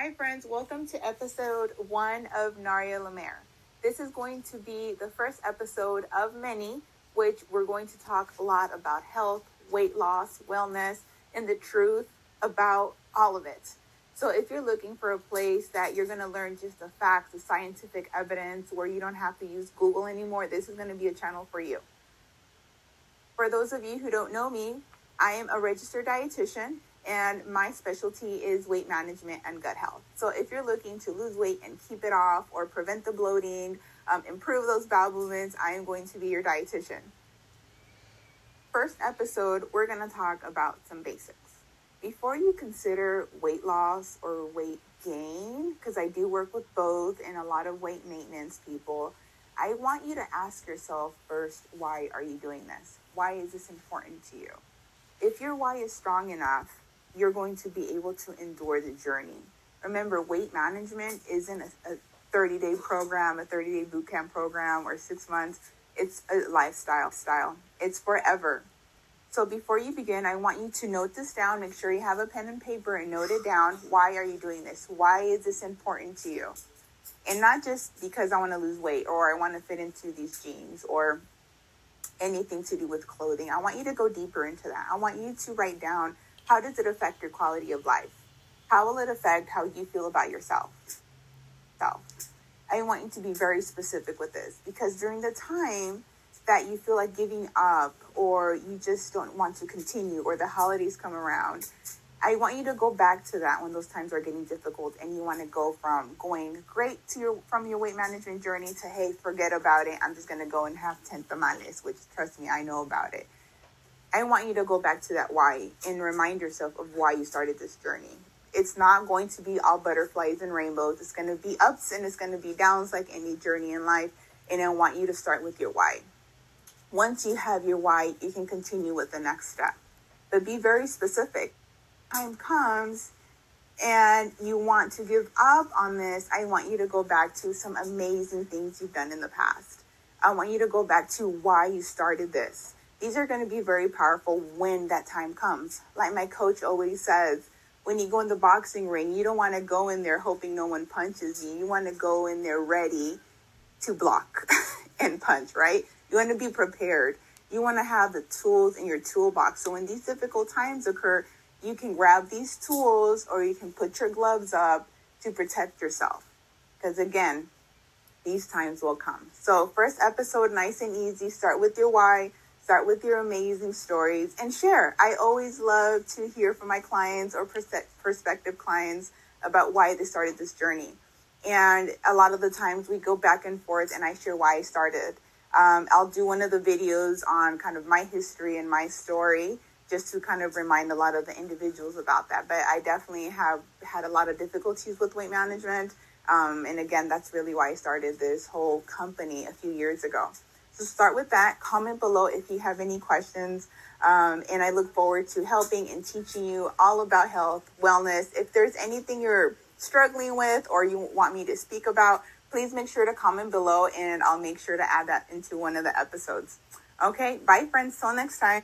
Hi, friends. Welcome to episode one of Naria Lemaire. This is going to be the first episode of many, which we're going to talk a lot about health, weight loss, wellness, and the truth about all of it. So, if you're looking for a place that you're going to learn just the facts, the scientific evidence, where you don't have to use Google anymore, this is going to be a channel for you. For those of you who don't know me, I am a registered dietitian and my specialty is weight management and gut health. So if you're looking to lose weight and keep it off or prevent the bloating, um, improve those bowel movements, I am going to be your dietitian. First episode, we're going to talk about some basics. Before you consider weight loss or weight gain, because I do work with both and a lot of weight maintenance people, I want you to ask yourself first, why are you doing this? Why is this important to you? If your why is strong enough, you're going to be able to endure the journey. Remember, weight management isn't a, a 30 day program, a 30 day boot camp program, or six months. It's a lifestyle style. It's forever. So before you begin, I want you to note this down. Make sure you have a pen and paper and note it down. Why are you doing this? Why is this important to you? And not just because I want to lose weight or I want to fit into these jeans or anything to do with clothing. I want you to go deeper into that. I want you to write down how does it affect your quality of life? How will it affect how you feel about yourself? So, I want you to be very specific with this because during the time that you feel like giving up or you just don't want to continue or the holidays come around, I want you to go back to that when those times are getting difficult and you want to go from going great to your from your weight management journey to hey, forget about it. I'm just gonna go and have 10 tamales, which trust me, I know about it. I want you to go back to that why and remind yourself of why you started this journey. It's not going to be all butterflies and rainbows. It's going to be ups and it's going to be downs like any journey in life. And I want you to start with your why. Once you have your why, you can continue with the next step. But be very specific. Time comes and you want to give up on this, I want you to go back to some amazing things you've done in the past. I want you to go back to why you started this these are going to be very powerful when that time comes. Like my coach always says, when you go in the boxing ring, you don't want to go in there hoping no one punches you. You want to go in there ready to block and punch, right? You want to be prepared. You want to have the tools in your toolbox. So when these difficult times occur, you can grab these tools or you can put your gloves up to protect yourself. Because again, these times will come. So, first episode, nice and easy. Start with your why Start with your amazing stories and share. I always love to hear from my clients or prospective clients about why they started this journey. And a lot of the times we go back and forth and I share why I started. Um, I'll do one of the videos on kind of my history and my story just to kind of remind a lot of the individuals about that. But I definitely have had a lot of difficulties with weight management. Um, and again, that's really why I started this whole company a few years ago. So start with that. Comment below if you have any questions. Um, and I look forward to helping and teaching you all about health, wellness. If there's anything you're struggling with or you want me to speak about, please make sure to comment below and I'll make sure to add that into one of the episodes. Okay, bye, friends. Till next time.